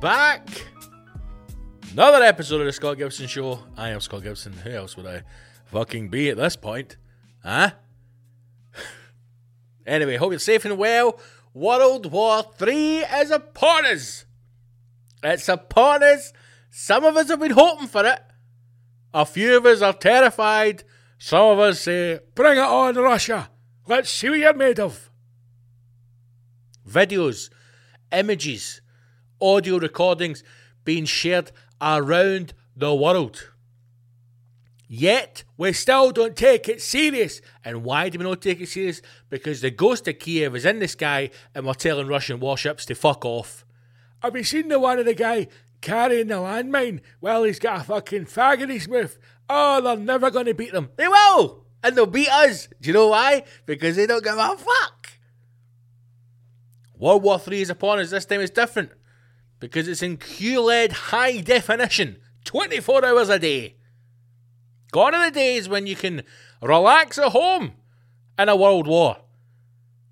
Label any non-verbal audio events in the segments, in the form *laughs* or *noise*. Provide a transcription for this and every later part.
Back. Another episode of the Scott Gibson Show. I am Scott Gibson. Who else would I fucking be at this point? Huh? *sighs* anyway, hope you're safe and well. World War Three is upon us. It's upon us. Some of us have been hoping for it. A few of us are terrified. Some of us say, Bring it on, Russia. Let's see what you're made of. Videos, images, audio recordings being shared around the world. Yet, we still don't take it serious. And why do we not take it serious? Because the ghost of Kiev is in the sky and we're telling Russian warships to fuck off. Have you seen the one of the guy carrying the landmine? Well, he's got a fucking fag in his mouth. Oh, they're never going to beat them. They will! And they'll beat us. Do you know why? Because they don't give a fuck. World War Three is upon us. This time it's different. Because it's in QLED high definition. 24 hours a day. Gone are the days when you can relax at home in a world war.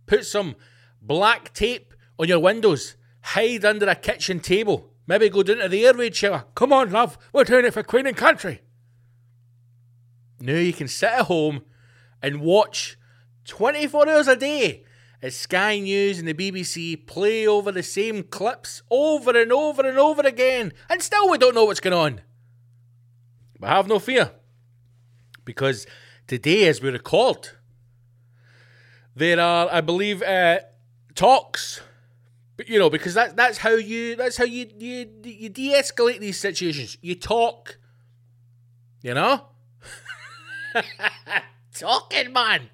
Put some black tape on your windows. Hide under a kitchen table. Maybe go down to the air raid shower. Come on, love. We're doing it for Queen and Country. Now you can sit at home and watch 24 hours a day as Sky News and the BBC play over the same clips over and over and over again, and still we don't know what's going on. But have no fear, because today, as we record, there are, I believe, uh, talks. But you know, because that that's how you that's how you you you de-escalate these situations. You talk. You know? *laughs* Talking man.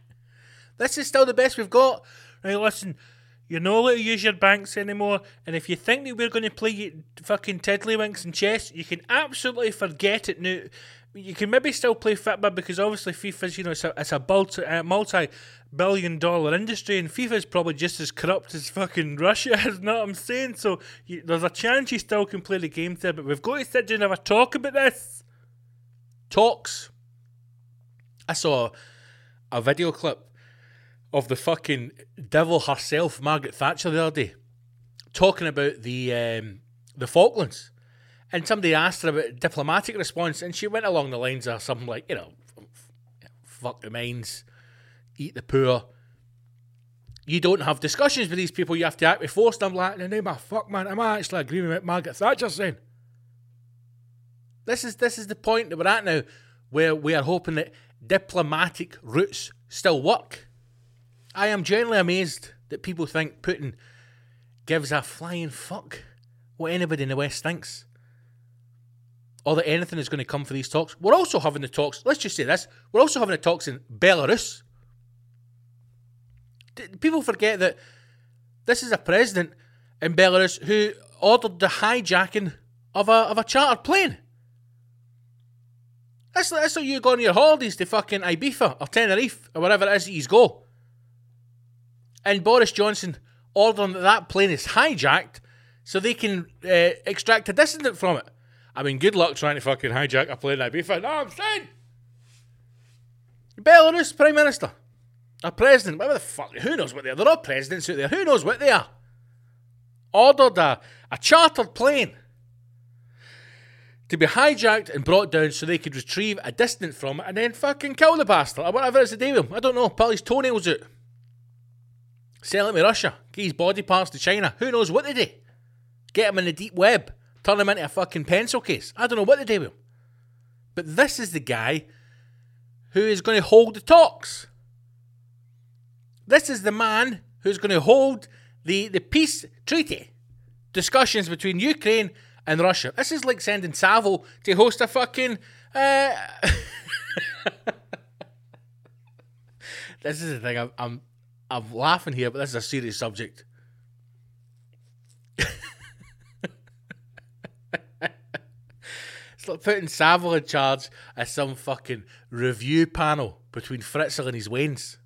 This is still the best we've got. Right, listen, you're not allowed to use your banks anymore, and if you think that we're going to play fucking tiddlywinks and chess, you can absolutely forget it now. you can maybe still play Fitbit because obviously FIFA's, you know, it's a, it's a multi, uh, multi-billion dollar industry and FIFA's probably just as corrupt as fucking *laughs* Russia is, know what I'm saying? So you, there's a chance you still can play the game there, but we've got to sit down and have a talk about this. Talks. I saw a video clip of the fucking devil herself, Margaret Thatcher, the other day, talking about the um, the Falklands. And somebody asked her about diplomatic response, and she went along the lines of something like, you know, fuck the mines, eat the poor. You don't have discussions with these people, you have to act with force. And I'm like, the name fuck, man, am I actually agreeing with Margaret Thatcher saying? This is this is the point that we're at now, where we are hoping that diplomatic routes still work. I am genuinely amazed that people think Putin gives a flying fuck what anybody in the West thinks. Or that anything is going to come for these talks. We're also having the talks, let's just say this, we're also having the talks in Belarus. People forget that this is a president in Belarus who ordered the hijacking of a, of a chartered plane. That's, that's how you go on your holidays to fucking Ibiza or Tenerife or wherever it is that you go. And Boris Johnson ordering that that plane is hijacked so they can uh, extract a dissident from it. I mean, good luck trying to fucking hijack a plane in Ibiza. No, I'm saying. Belarus Prime Minister. A president, whatever the fuck, who knows what they are? They're all presidents out there. Who knows what they are? Ordered a, a chartered plane to be hijacked and brought down so they could retrieve a dissident from it and then fucking kill the bastard or whatever it's with him. I don't know. Pull his toenails out. Sell it to Russia. Get his body parts to China. Who knows what they do? Get him in the deep web. Turn him into a fucking pencil case. I don't know what they do with him. But this is the guy who is going to hold the talks. This is the man who's going to hold the, the peace treaty discussions between Ukraine and Russia. This is like sending Savile to host a fucking. Uh... *laughs* this is the thing. I'm I'm laughing here, but this is a serious subject. it's like putting Savile in charge of some fucking review panel between Fritzl and his wains.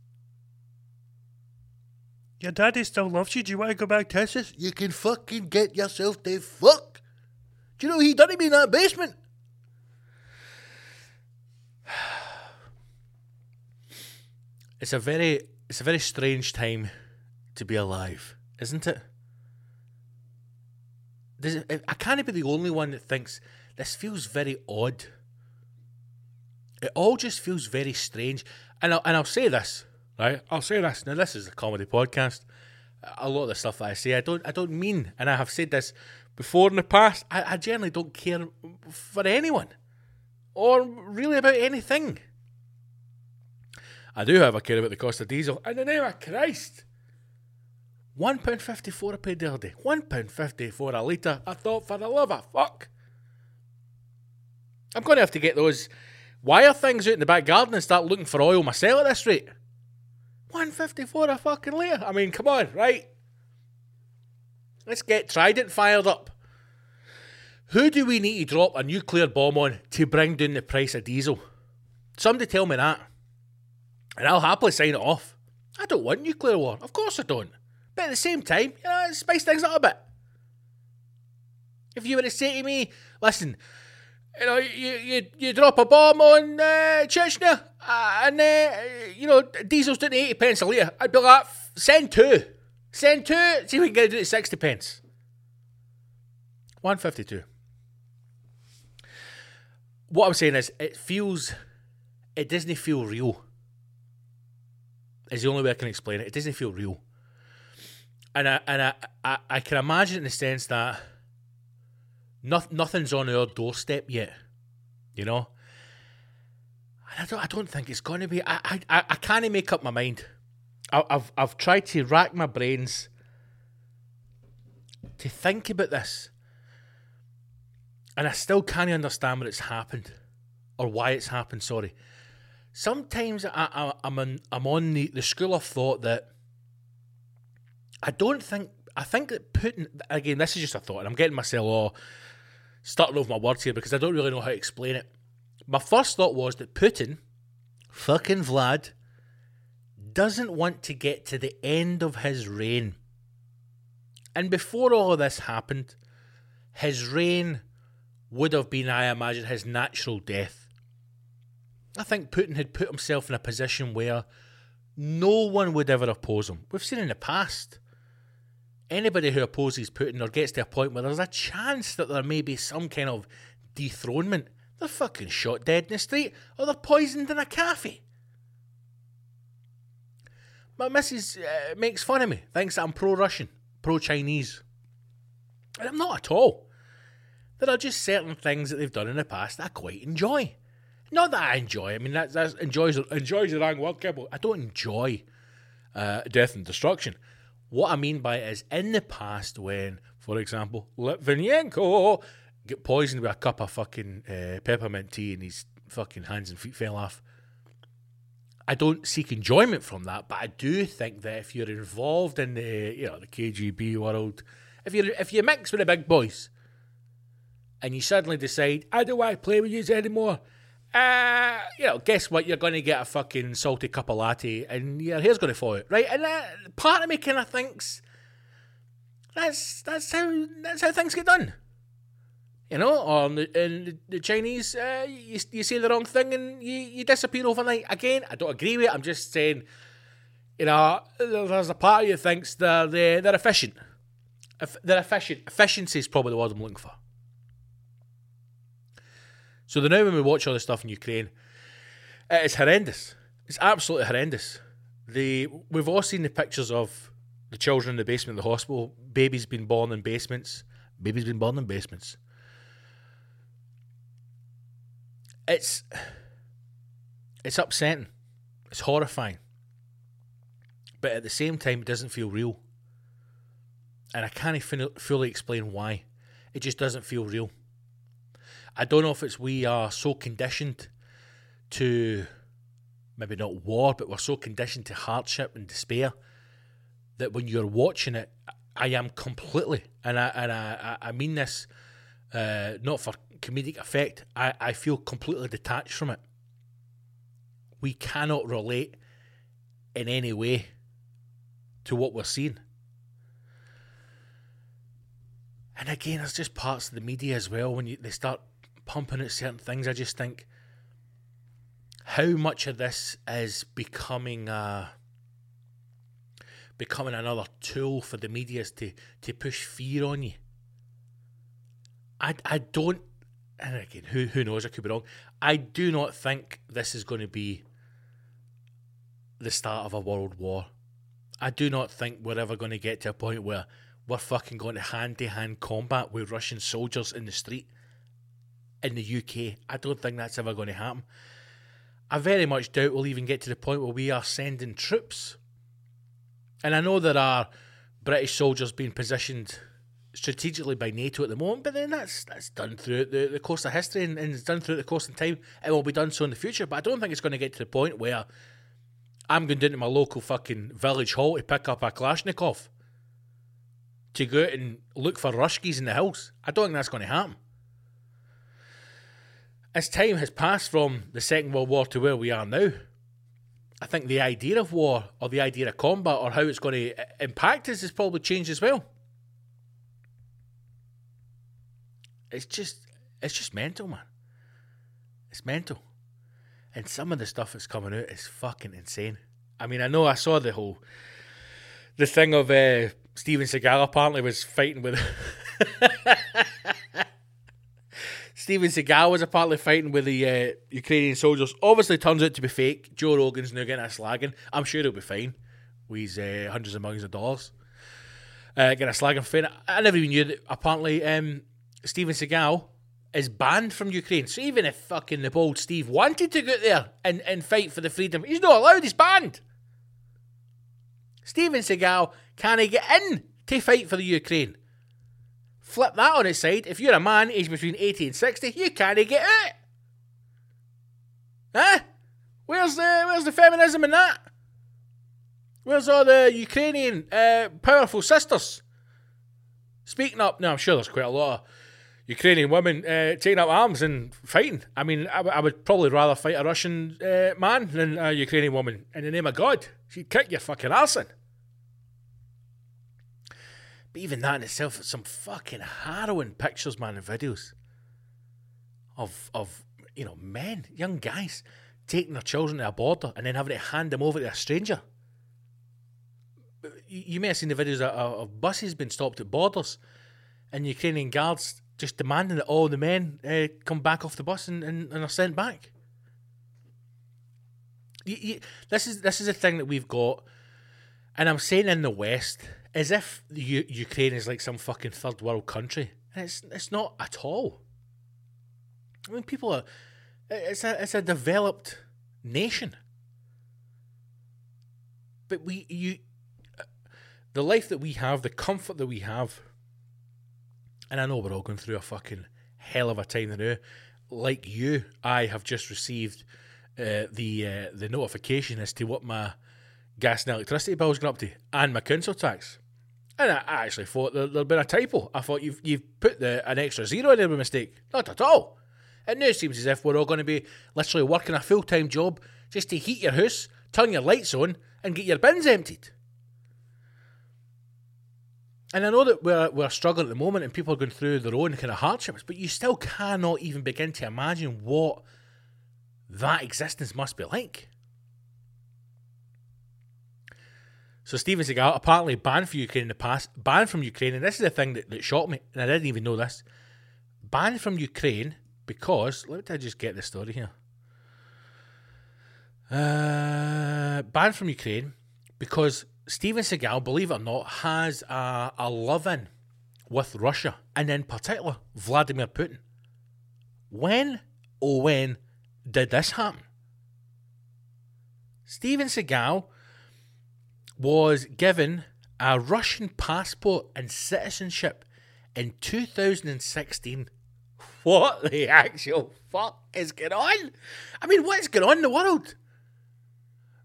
Your daddy still loves you. Do you want to go back to Texas? You can fucking get yourself the fuck do you know he done to me in that basement? It's a very it's a very strange time to be alive, isn't it? it I can't be the only one that thinks this feels very odd. It all just feels very strange. And I'll, and I'll say this, right? I'll say this. Now, this is a comedy podcast. A lot of the stuff that I say, I don't, I don't mean, and I have said this before in the past, I, I generally don't care for anyone or really about anything. I do, however, care about the cost of diesel. In the name of Christ! £1.54 a pay the other day. £1.50 for a litre. I thought, for the love of fuck. I'm going to have to get those wire things out in the back garden and start looking for oil myself at this rate. 154 a fucking litre. I mean, come on, right? Let's get Trident fired up. Who do we need to drop a nuclear bomb on to bring down the price of diesel? Somebody tell me that. And I'll happily sign it off. I don't want nuclear war. Of course I don't. But at the same time, you know, spice things up a bit. If you were to say to me, listen, you know, you, you, you drop a bomb on uh, Chechnya uh, and, uh, you know, diesel's to 80 pence a litre, I'd be like, send two. Send two, see if we can get it to 60 pence. 152. What I'm saying is, it feels, it doesn't feel real. Is the only way I can explain it. It doesn't feel real. And I, and I, I, I can imagine in the sense that no, nothing's on our doorstep yet, you know? And I don't, I don't think it's going to be. I, I, I can't make up my mind. I've I've tried to rack my brains to think about this, and I still can't understand what it's happened or why it's happened. Sorry. Sometimes I, am on I'm on the, the school of thought that I don't think I think that Putin again. This is just a thought, and I'm getting myself all starting over my words here because I don't really know how to explain it. My first thought was that Putin, fucking Vlad, doesn't want to get to the end of his reign. And before all of this happened, his reign would have been, I imagine, his natural death. I think Putin had put himself in a position where no one would ever oppose him. We've seen in the past. Anybody who opposes Putin or gets to a point where there's a chance that there may be some kind of dethronement, they're fucking shot dead in the street or they're poisoned in a cafe. My missus uh, makes fun of me, thinks I'm pro Russian, pro Chinese. And I'm not at all. There are just certain things that they've done in the past that I quite enjoy. Not that I enjoy. I mean, that, that's enjoys enjoys the wrong word, Kibble. I don't enjoy uh, death and destruction. What I mean by it is in the past when, for example, Litvinenko get poisoned with a cup of fucking uh, peppermint tea and his fucking hands and feet fell off. I don't seek enjoyment from that, but I do think that if you're involved in the you know the KGB world, if you if you mix with the big boys, and you suddenly decide I don't want to play with you anymore, uh, you know, guess what? You're going to get a fucking salty cup of latte, and your hair's going to fall out, right? And uh, part of me kind of thinks that's that's how that's how things get done. You know, or in the, in the, Chinese, uh, you, you say the wrong thing and you, you disappear overnight. Again, I don't agree with it. I'm just saying, you know, there's a part of you thinks they're they're, they're efficient. They're efficient. Efficiency is probably the word I'm looking for. So the now when we watch all this stuff in Ukraine, it is horrendous. It's absolutely horrendous. The we've all seen the pictures of the children in the basement of the hospital. Babies been born in basements. Babies been born in basements. It's it's upsetting. It's horrifying. But at the same time, it doesn't feel real. And I can't fully explain why. It just doesn't feel real. I don't know if it's we are so conditioned to maybe not war, but we're so conditioned to hardship and despair that when you're watching it, I am completely, and I and I, I mean this uh, not for comedic effect. I, I feel completely detached from it. We cannot relate in any way to what we're seeing. And again, there's just parts of the media as well when you, they start pumping at certain things, I just think how much of this is becoming a becoming another tool for the media to to push fear on you. I I don't and again who who knows I could be wrong. I do not think this is going to be the start of a world war. I do not think we're ever going to get to a point where we're fucking going to hand to hand combat with Russian soldiers in the street in the UK. I don't think that's ever going to happen. I very much doubt we'll even get to the point where we are sending troops. And I know there are British soldiers being positioned strategically by NATO at the moment, but then that's that's done through the, the course of history and, and it's done through the course of time. It will be done so in the future, but I don't think it's going to get to the point where I'm going down to my local fucking village hall to pick up a Kalashnikov to go out and look for Ruskies in the hills. I don't think that's going to happen as time has passed from the Second World War to where we are now, I think the idea of war or the idea of combat or how it's going to impact us has probably changed as well. It's just, it's just mental, man. It's mental, and some of the stuff that's coming out is fucking insane. I mean, I know I saw the whole, the thing of uh, Steven Seagal apparently was fighting with. *laughs* *laughs* Steven Seagal was apparently fighting with the uh, Ukrainian soldiers. Obviously, turns out to be fake. Joe Rogan's now getting a slagging. I'm sure he'll be fine with uh, hundreds of millions of dollars. Uh, getting a slagging fine. I never even knew that apparently um, Steven Seagal is banned from Ukraine. So even if fucking the bold Steve wanted to go there and, and fight for the freedom, he's not allowed. He's banned. Steven Seagal can't get in to fight for the Ukraine. Flip that on its side. If you're a man aged between 80 and 60, you can't get out. Huh? Where's the where's the feminism in that? Where's all the Ukrainian uh, powerful sisters speaking up? Now I'm sure there's quite a lot of Ukrainian women uh, taking up arms and fighting. I mean, I, w- I would probably rather fight a Russian uh, man than a Ukrainian woman. In the name of God, she'd kick your fucking arse in. But even that in itself, it's some fucking harrowing pictures, man, and videos of of you know men, young guys, taking their children to a border and then having to hand them over to a stranger. You, may have seen the videos of, of buses being stopped at borders, and Ukrainian guards just demanding that all the men uh, come back off the bus and, and, and are sent back. You, you, this is this is a thing that we've got, and I'm saying in the West as if U- Ukraine is like some fucking third world country, and it's it's not at all. I mean, people are. It's a it's a developed nation, but we you, the life that we have, the comfort that we have, and I know we're all going through a fucking hell of a time now. Like you, I have just received uh, the uh, the notification as to what my gas and electricity bill is going up to, and my council tax. And I, I actually thought there, there'd been a typo. I thought you've you've put the an extra zero in there by mistake. Not at all. It now seems as if we're all going to be literally working a full time job just to heat your house, turn your lights on, and get your bins emptied. And I know that we're, we're struggling at the moment and people are going through their own kind of hardships, but you still cannot even begin to imagine what that existence must be like. So Steven Seagal apparently banned from Ukraine in the past, banned from Ukraine, and this is the thing that, that shocked me, and I didn't even know this. Banned from Ukraine because let me just get the story here. Uh, banned from Ukraine because Steven Seagal, believe it or not, has a, a love in with Russia, and in particular Vladimir Putin. When, oh when, did this happen? Steven Seagal was given a Russian passport and citizenship in 2016. What the actual fuck is going on? I mean, what is going on in the world?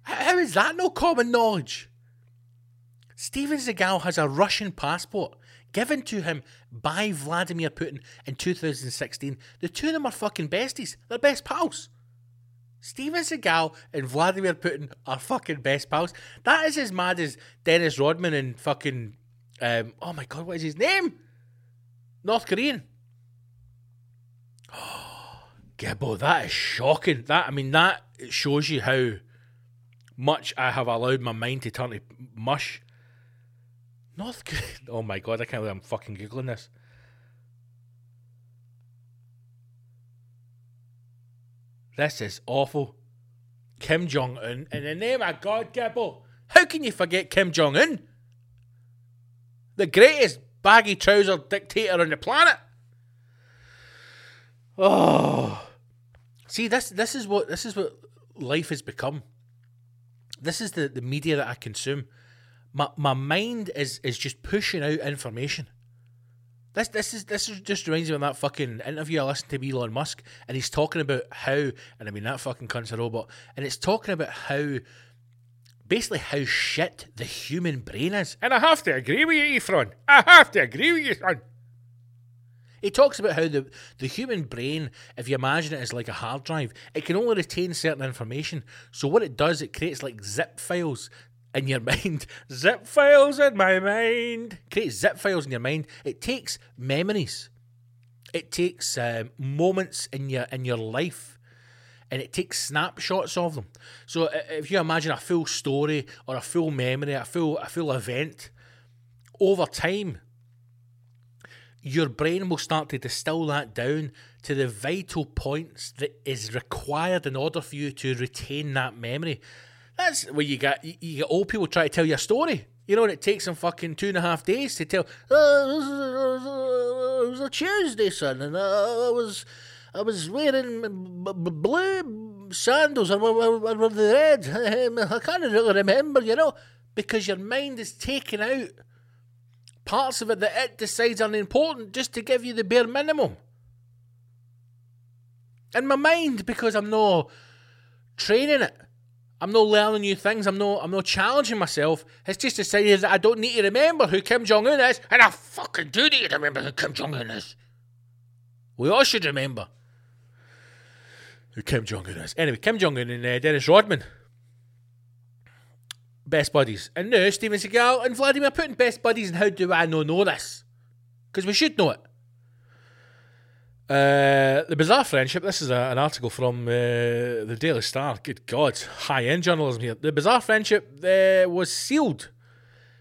How is that no common knowledge? Steven Seagal has a Russian passport given to him by Vladimir Putin in 2016. The two of them are fucking besties. They're best pals. Steven Seagal and Vladimir Putin are fucking best pals. That is as mad as Dennis Rodman and fucking um, oh my god, what is his name? North Korean. Oh, *gasps* Gibbo, that is shocking. That I mean, that shows you how much I have allowed my mind to turn to mush. North Korea. *laughs* Oh my god, I can't believe I'm fucking googling this. This is awful. Kim Jong Un. In the name of God, Gibbo, how can you forget Kim Jong Un? The greatest baggy trouser dictator on the planet. Oh, see this. This is what this is what life has become. This is the, the media that I consume. My my mind is is just pushing out information. This this is this is just reminds me of that fucking interview I listened to Elon Musk, and he's talking about how, and I mean that fucking cunt's a robot, and it's talking about how, basically how shit the human brain is, and I have to agree with you, Efron. I have to agree with you, son. He talks about how the, the human brain, if you imagine it as like a hard drive, it can only retain certain information. So what it does, it creates like zip files in your mind. *laughs* zip files in my mind. Creates zip files in your mind. It takes memories. It takes um, moments in your in your life, and it takes snapshots of them. So if you imagine a full story or a full memory, a full a full event, over time, your brain will start to distill that down to the vital points that is required in order for you to retain that memory. That's where you get you get old people try to tell you a story. You know, and it takes them fucking two and a half days to tell. Oh, it was a Tuesday, son, and I was I was wearing b- b- blue sandals and with the red. *laughs* I can't really remember, you know, because your mind is taking out parts of it that it decides are important just to give you the bare minimum. And my mind, because I'm not training it, I'm not learning new things, I'm not I'm not challenging myself, It's just decided that I don't need to remember who Kim Jong Un is, and I fucking do need to remember who Kim Jong Un is. We all should remember who Kim Jong Un is. Anyway, Kim Jong Un and uh, Dennis Rodman, best buddies. And now Steven Seagal and Vladimir Putin, best buddies. And how do I not know this? Because we should know it. Uh, the bizarre friendship. This is a, an article from uh, the Daily Star. Good God, high end journalism here. The bizarre friendship uh, was sealed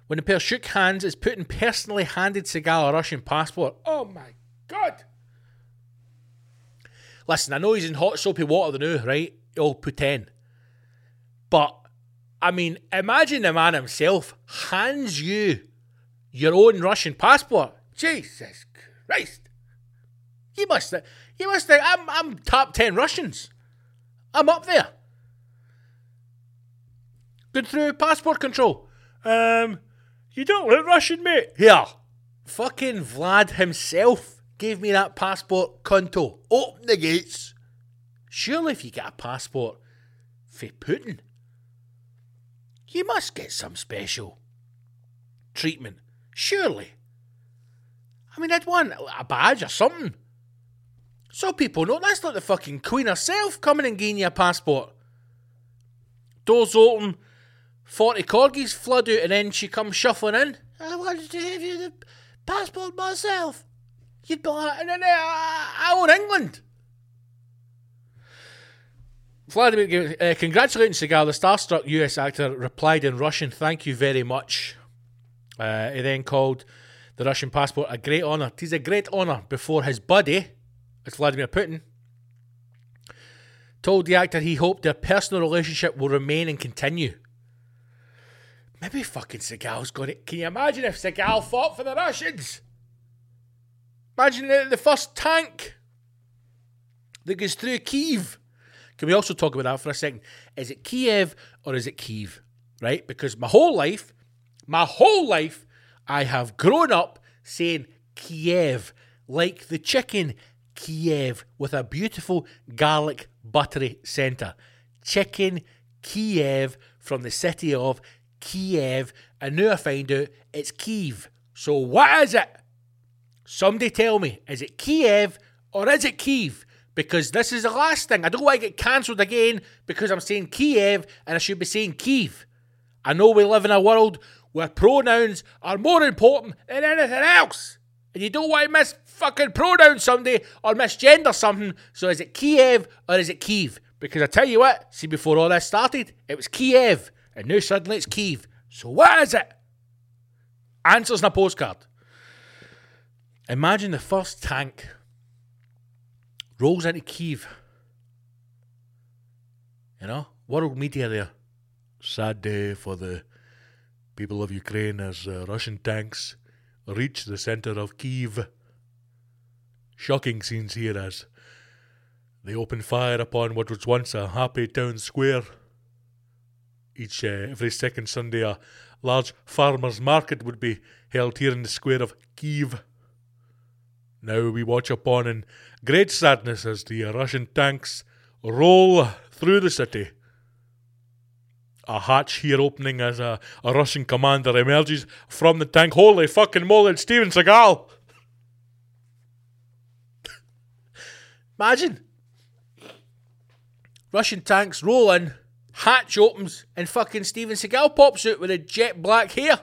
when the pair shook hands as Putin personally handed Seagal a Russian passport. Oh my God! Listen, I know he's in hot soapy water now, right? Old Putin. But I mean, imagine the man himself hands you your own Russian passport. Jesus Christ! You must, you must think I'm, I'm top ten Russians. I'm up there. Good through passport control. Um, you don't look Russian, mate. Here, fucking Vlad himself gave me that passport, conto. Open the gates. Surely, if you get a passport for Putin, you must get some special treatment. Surely. I mean, I'd want a badge or something. So people know that's not the fucking Queen herself coming and getting you a passport. Doors open, 40 corgis flood out, and then she comes shuffling in. I wanted to give you the passport myself. You'd be like, and I own England. Vladimir, uh, congratulating Seagal, the starstruck US actor replied in Russian, Thank you very much. Uh, he then called the Russian passport a great honour. It is a great honour before his buddy, it's Vladimir Putin, told the actor he hoped their personal relationship will remain and continue. Maybe fucking Seagal's got it. Can you imagine if Seagal fought for the Russians? Imagine the, first tank that goes through Kiev. Can we also talk about that for a second? Is it Kiev or is it Kiev? Right? Because my whole life, my whole life, I have grown up saying Kiev, like the chicken Kiev with a beautiful garlic buttery centre. Chicken Kiev from the city of Kiev, and now I find out it's Kiev. So what is it? Somebody tell me, is it Kiev or is it Kiev? Because this is the last thing. I don't want to get cancelled again because I'm saying Kiev and I should be saying Kiev. I know we live in a world where pronouns are more important than anything else. And you don't want to miss fucking pronoun someday or misgender something. So is it Kiev or is it Kiev? Because I tell you what, see, before all this started, it was Kiev. And now suddenly it's Kiev. So what is it? Answers in a postcard. Imagine the first tank rolls into Kiev. You know, world media there. Sad day for the people of Ukraine as uh, Russian tanks reach the centre of Kiev. Shocking scenes here as they open fire upon what was once a happy town square. Each uh, every second Sunday, a large farmers' market would be held here in the square of Kiev. Now we watch upon in great sadness as the Russian tanks roll through the city. A hatch here opening as a, a Russian commander emerges from the tank. Holy fucking moly, it's Steven Seagal! Imagine. Russian tanks roll in, hatch opens, and fucking Steven Seagal pops out with a jet black hair.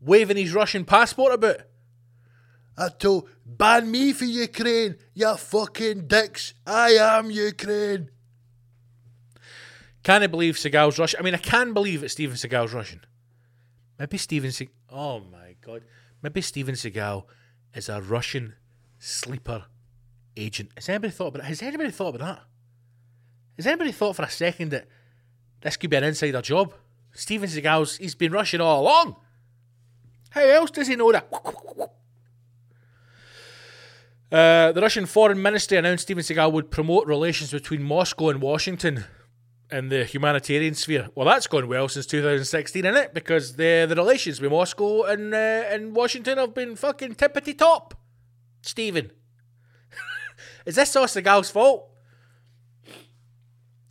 Waving his Russian passport about. I told, ban me for Ukraine, you fucking dicks. I am Ukraine. Can I believe Seagal's Russian? I mean, I can believe that Steven Seagal's Russian. Maybe Steven Seagal. Oh my god. Maybe Steven Seagal is a Russian sleeper agent. Has anybody thought about? Has anybody thought about that? Has anybody thought for a second that this could be an insider job? Steven Seagal's he's been Russian all along. How else does he know that? Uh, the Russian Foreign Ministry announced Steven Seagal would promote relations between Moscow and Washington in the humanitarian sphere. Well, that's gone well since 2016, isn't it? Because the the relations with Moscow and uh, and Washington have been fucking tippity top. Stephen, *laughs* is this all Seagal's fault?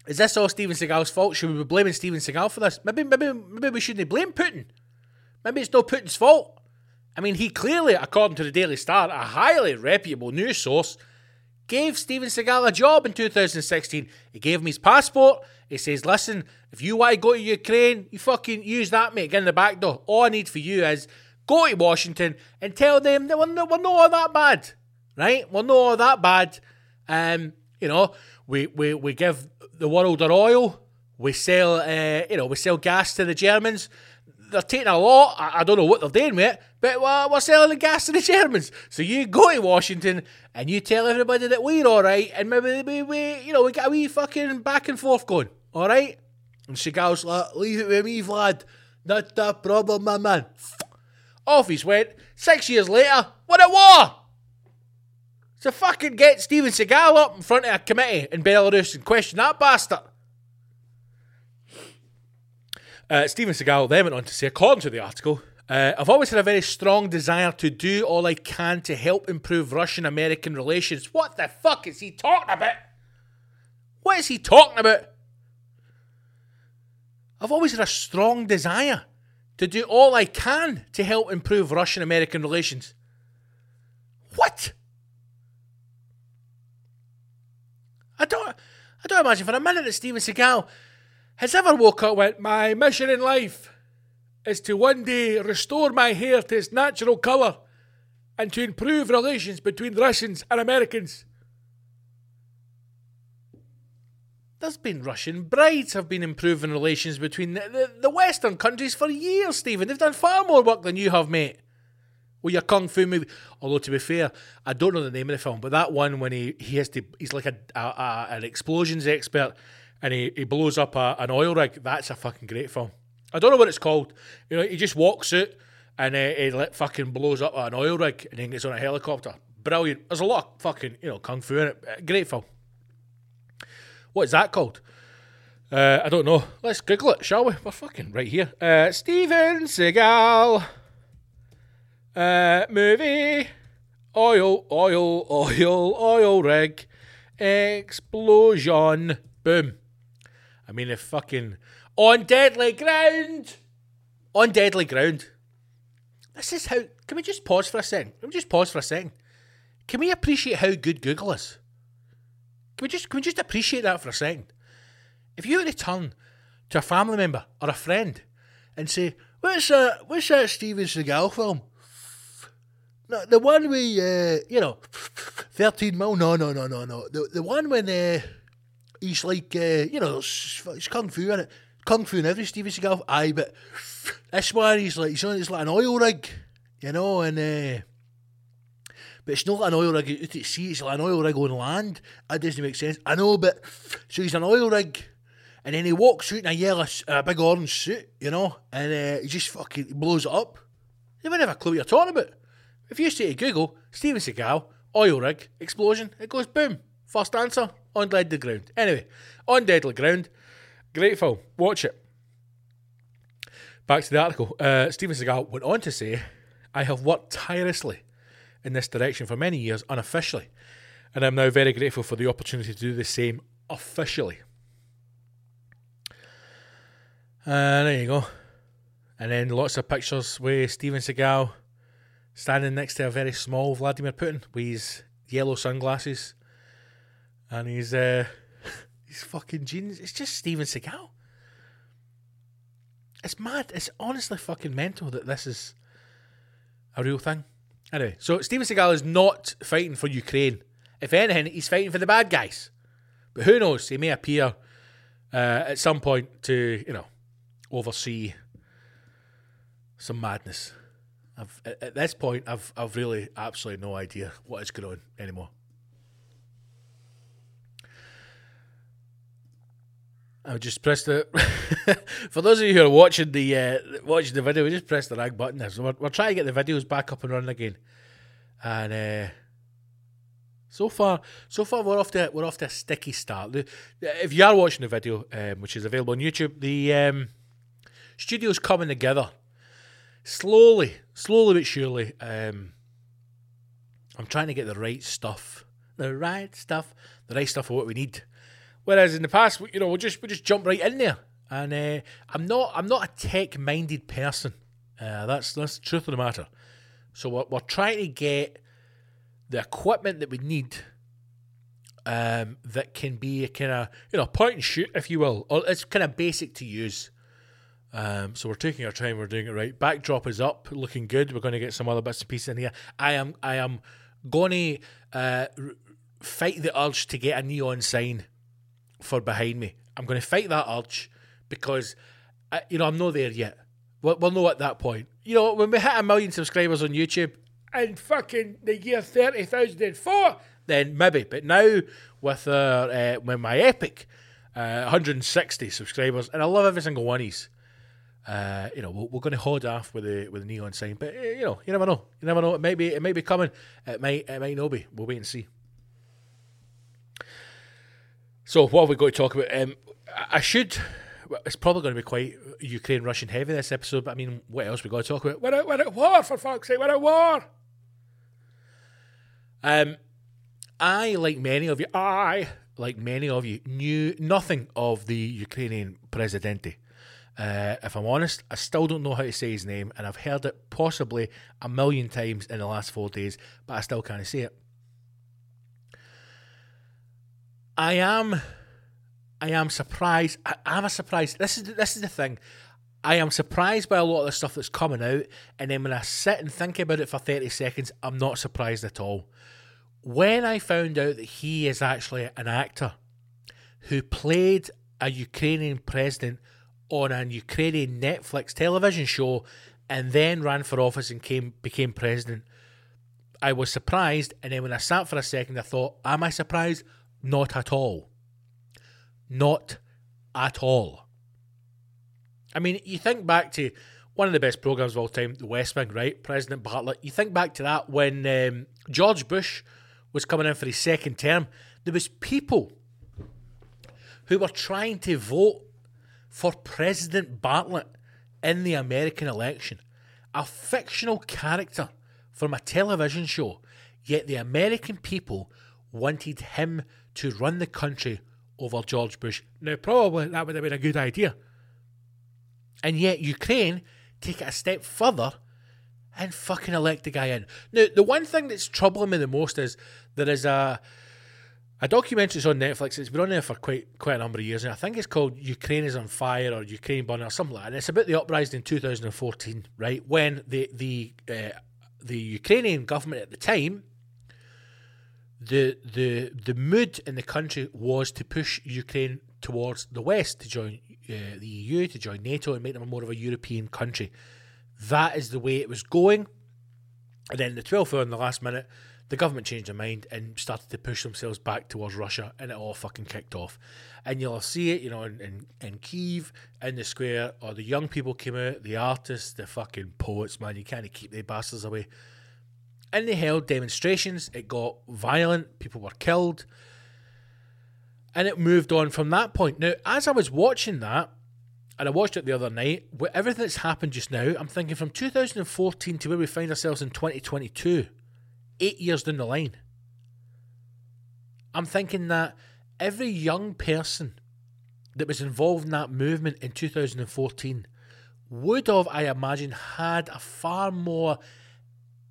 Is this all Steven Seagal's fault? Should we be blaming Steven Seagal for this? Maybe, maybe, maybe we shouldn't blame Putin. Maybe it's not Putin's fault. I mean, he clearly, according to the Daily Star, a highly reputable news source, gave Steven Seagal a job in 2016. He gave him his passport. He says, listen, if you want to go to Ukraine, you fucking use that, mate. Get in the back door. All I need for you is go to Washington and tell them that we're not, we're not all that bad, right? We're not all that bad. Um, you know, we, we, we give the world our oil. We sell, uh, you know, we sell gas to the Germans. They're taking a lot. I, don't know what they're doing it, but we're, selling the gas to the Germans. So you go to Washington and you tell everybody that we're all right, and maybe we, we you know, we got a wee fucking back and forth going, all right? And Seagal's like, leave it with me, Vlad. Not a problem, my man. Off he's went. Six years later, what a war! So fucking get Steven Seagal up in front of a committee in Belarus and question that bastard. Uh, Steven Seagal then went on to say, according to the article, uh, I've always had a very strong desire to do all I can to help improve Russian American relations. What the fuck is he talking about? What is he talking about? I've always had a strong desire to do all I can to help improve Russian American relations. What? I don't I don't imagine for a minute that Steven Seagal has ever woke up with My mission in life is to one day restore my hair to its natural colour and to improve relations between Russians and Americans. There's been Russian brides have been improving relations between the, the, the Western countries for years, Stephen. They've done far more work than you have, mate. With your kung fu movie. Although to be fair, I don't know the name of the film, but that one when he, he has to he's like a, a, a an explosions expert and he, he blows up a, an oil rig. That's a fucking great film. I don't know what it's called. You know, he just walks out and uh, he fucking blows up an oil rig and then gets on a helicopter. Brilliant. There's a lot of fucking you know kung fu in it. Great film. What is that called? Uh, I don't know. Let's Google it, shall we? We're fucking right here. Uh, Steven Seagal uh, movie oil, oil, oil, oil rig explosion. Boom. I mean, if fucking on deadly ground, on deadly ground. This is how. Can we just pause for a second? Can we just pause for a second? Can we appreciate how good Google is? Can we just can we just appreciate that for a second? If you were to turn to a family member or a friend and say, "What's that? What's that Steven Seagal film?" No, the one we, uh, you know, thirteen mil. No, no, no, no, no. The the one when uh, he's like uh, you know, it's, it's kung fu in it. Kung fu in every Steven Seagal. Aye, but this one he's like he's on it's like an oil rig, you know, and. Uh, but it's not an oil rig out at sea, it's like an oil rig on land. That doesn't make sense. I know, but so he's an oil rig, and then he walks out in a yellow, a big orange suit, you know, and uh, he just fucking blows it up. You wouldn't have a clue what you're talking about. If you say to Google, Steven Seagal, oil rig, explosion, it goes boom. First answer, on deadly ground. Anyway, on deadly ground, great film. Watch it. Back to the article. Uh, Steven Seagal went on to say, I have worked tirelessly in this direction for many years unofficially, and I'm now very grateful for the opportunity to do the same officially. And there you go. And then lots of pictures with Steven Seagal standing next to a very small Vladimir Putin with his yellow sunglasses and *laughs* his uh, fucking jeans. It's just Steven Seagal. It's mad. It's honestly fucking mental that this is a real thing. Anyway, so Steven Seagal is not fighting for Ukraine. If anything, he's fighting for the bad guys. But who knows? He may appear uh, at some point to, you know, oversee some madness. I've, at this point, I've I've really absolutely no idea what is going on anymore. I just press the. *laughs* for those of you who are watching the uh, watching the video, we just press the rag button. So we're, we're trying to get the videos back up and running again, and uh, so far, so far we're off to we're off to a sticky start. The, if you are watching the video, um, which is available on YouTube, the um, studio's coming together slowly, slowly but surely. Um, I'm trying to get the right stuff, the right stuff, the right stuff for what we need. Whereas in the past, you know, we'll just we just jump right in there. And uh, I'm not I'm not a tech minded person. Uh, that's that's the truth of the matter. So we're, we're trying to get the equipment that we need um, that can be a kind of you know point and shoot, if you will, or it's kind of basic to use. Um, so we're taking our time. We're doing it right. Backdrop is up, looking good. We're going to get some other bits and pieces in here. I am I am going to uh, fight the urge to get a neon sign for behind me. I'm going to fight that urge because I, you know I'm not there yet. We'll, we'll know at that point. You know when we hit a million subscribers on YouTube and fucking the year thirty thousand and four, then maybe. But now with uh, uh with my epic uh, 160 subscribers, and I love every single one of these. Uh, you know, we're, we're going to hold off with the with the neon sign, but uh, you know, you never know. You never know. It might be it might be coming. It might it might not be. We'll wait and see. So what have we got to talk about? Um, I- should. It's probably going to be quite Ukraine Russian heavy this episode, but I mean, what else we got to talk about? We're at, we're at war for fuck's sake. We're at war. Um, I, like many of you, I, like many of you, knew nothing of the Ukrainian Presidente. Uh, if I'm honest, I still don't know how to say his name, and I've heard it possibly a million times in the last four days, but I still can't say it. I am, I am surprised. I, I'm a surprise. This is this is the thing. I am surprised by a lot of the stuff that's coming out, and then when I sit and think about it for 30 seconds, I'm not surprised at all. When I found out that he is actually an actor who played a Ukrainian president on an Ukrainian Netflix television show and then ran for office and came became president, I was surprised. And then when I sat for a second, I thought, Am I surprised? Not at all. Not at all. I mean, you think back to one of the best programs of all time, The West Wing, right? President Bartlet. You think back to that when um, George Bush was coming in for his second term. There was people who were trying to vote for President Bartlet in the American election. A fictional character from a television show, yet the American people wanted him to run the country over George Bush. Now, probably that would have been a good idea. And yet, Ukraine take it a step further and fucking elect the guy in. Now, the one thing that's troubling me the most is there is a a documentary that's on Netflix. It's been on there for quite quite a number of years, and I think it's called "Ukraine is on Fire" or "Ukraine Burning" or something like that. And it's about the uprising in 2014, right when the the uh, the Ukrainian government at the time, the the the mood in the country was to push Ukraine towards the West to join uh, the EU, to join NATO, and make them more of a European country. That is the way it was going. And then the 12th hour in the last minute, the government changed their mind and started to push themselves back towards Russia, and it all fucking kicked off. And you'll see it, you know, in, in, in Kiev, in the square, or the young people came out, the artists, the fucking poets, man, you can't keep the bastards away. And they held demonstrations, it got violent, people were killed, and it moved on from that point. Now, as I was watching that, and I watched it the other night, with everything that's happened just now, I'm thinking from 2014 to where we find ourselves in 2022, eight years down the line, I'm thinking that every young person that was involved in that movement in 2014 would have, I imagine, had a far more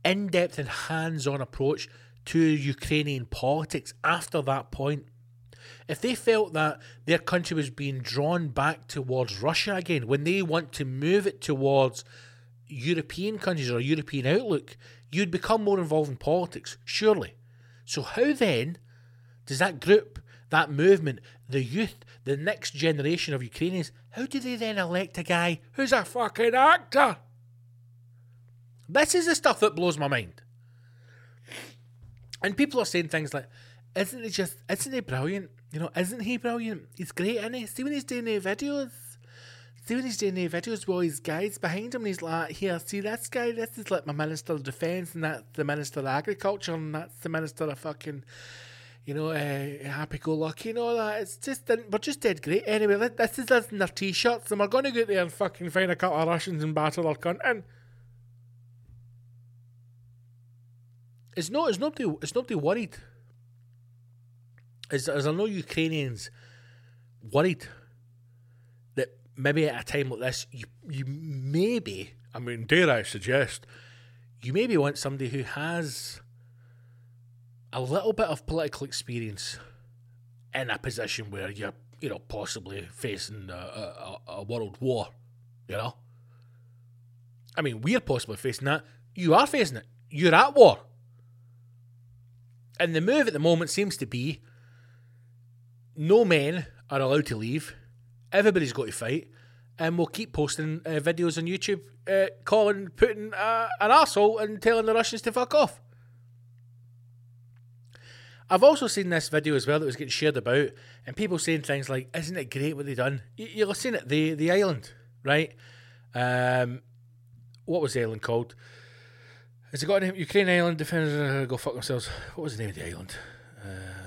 in depth and hands on approach to Ukrainian politics after that point. If they felt that their country was being drawn back towards Russia again, when they want to move it towards European countries or European outlook, you'd become more involved in politics, surely. So, how then does that group, that movement, the youth, the next generation of Ukrainians, how do they then elect a guy who's a fucking actor? This is the stuff that blows my mind. And people are saying things like, isn't he just, isn't he brilliant? You know, isn't he brilliant? He's great, isn't he? See when he's doing the videos? See when he's doing the videos with all his guys behind him and he's like, here, see this guy? This is like my Minister of Defence and that's the Minister of Agriculture and that's the Minister of fucking, you know, uh, happy-go-lucky and all that. It's just, we're just dead great. Anyway, this is us in their T-shirts and we're going to go there and fucking find a couple of Russians and batter their cunt in. It's no, it's nobody, it's nobody worried. Is, is there no Ukrainians worried that maybe at a time like this, you, you maybe, I mean, dare I suggest, you maybe want somebody who has a little bit of political experience in a position where you're, you know, possibly facing a, a, a world war, you know? I mean, we're possibly facing that. You are facing it. You're at war. And the move at the moment seems to be no men are allowed to leave. Everybody's got to fight. And we'll keep posting uh, videos on YouTube uh, calling Putin uh, an asshole and telling the Russians to fuck off. I've also seen this video as well that was getting shared about, and people saying things like, "Isn't it great what they've done?" You, you'll have seen it, the the island, right? Um, what was the island called? Has it got a name? Ukraine Island defenders go fuck themselves. What was the name of the island? Uh,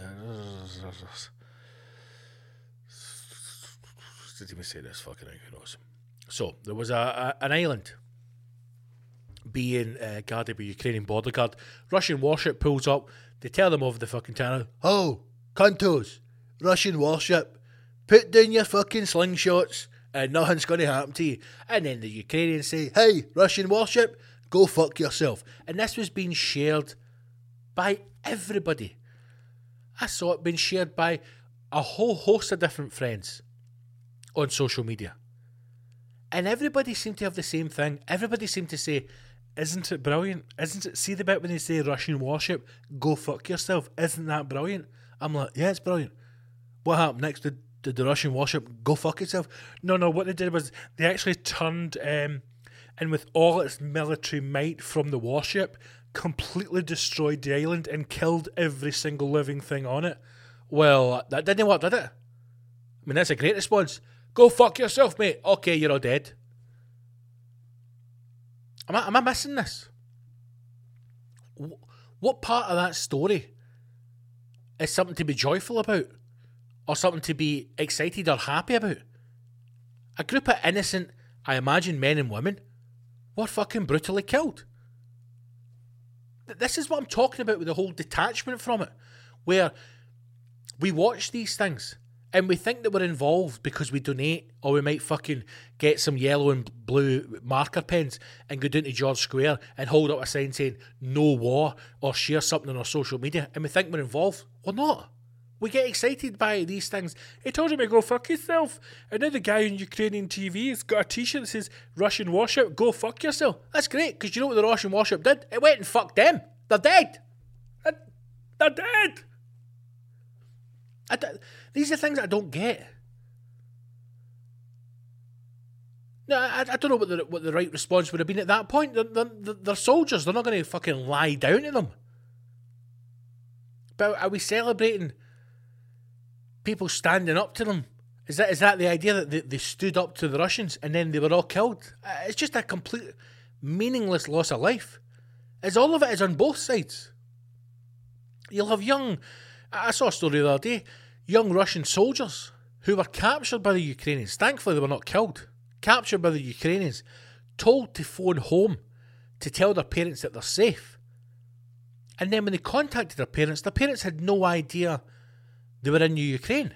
did even say this fucking thing? Who knows? So there was a, a an island being uh, guarded by Ukrainian border guard. Russian warship pulls up. They tell them over the fucking channel, "Oh, cuntos, Russian warship, put down your fucking slingshots, and nothing's going to happen to you." And then the Ukrainians say, "Hey, Russian warship, go fuck yourself." And this was being shared by everybody. I saw it being shared by a whole host of different friends on social media. And everybody seemed to have the same thing. Everybody seemed to say, Isn't it brilliant? Isn't it? See the bit when they say Russian warship, go fuck yourself. Isn't that brilliant? I'm like, Yeah, it's brilliant. What happened next? Did, did the Russian warship go fuck itself? No, no, what they did was they actually turned um, and with all its military might from the warship, completely destroyed the island and killed every single living thing on it. Well, that didn't work, did it? I mean, that's a great response. Go fuck yourself, mate. Okay, you're all dead. Am I, am I missing this? What part of that story is something to be joyful about? Or something to be excited or happy about? A group of innocent, I imagine men and women, were fucking brutally killed. This is what I'm talking about with the whole detachment from it, where we watch these things and we think that we're involved because we donate or we might fucking get some yellow and blue marker pens and go down to George Square and hold up a sign saying no war or share something on our social media and we think we're involved. We're not. We get excited by these things. He told him to go fuck yourself. And the guy on Ukrainian TV has got a t shirt that says Russian warship, go fuck yourself. That's great because you know what the Russian warship did? It went and fucked them. They're dead. They're dead. These are things I don't get. No, I, I don't know what the what the right response would have been at that point. They're, they're, they're soldiers. They're not going to fucking lie down to them. But are we celebrating people standing up to them? Is that is that the idea that they, they stood up to the Russians and then they were all killed? Uh, it's just a complete meaningless loss of life. As all of it is on both sides. You'll have young. I saw a story the other day young Russian soldiers who were captured by the Ukrainians. Thankfully, they were not killed. Captured by the Ukrainians, told to phone home to tell their parents that they're safe. And then when they contacted their parents, their parents had no idea they were in Ukraine.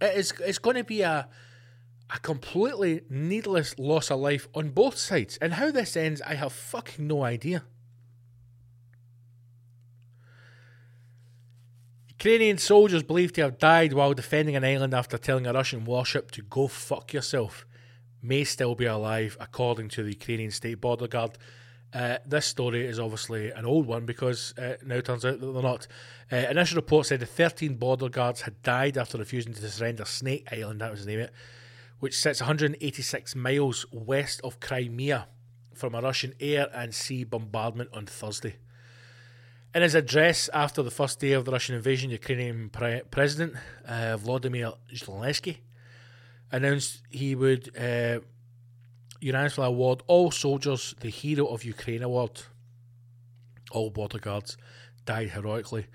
It is, it's going to be a, a completely needless loss of life on both sides. And how this ends, I have fucking no idea. Ukrainian soldiers believed to have died while defending an island after telling a Russian warship to go fuck yourself may still be alive, according to the Ukrainian State Border Guard. Uh, this story is obviously an old one because uh, now it turns out that they're not. Uh, initial report said the 13 border guards had died after refusing to surrender Snake Island, that was the name of it, which sits 186 miles west of Crimea from a Russian air and sea bombardment on Thursday. In his address after the first day of the Russian invasion, Ukrainian pre- President uh, Vladimir Zelensky announced he would unanimously award all soldiers the Hero of Ukraine award. All border guards died heroically,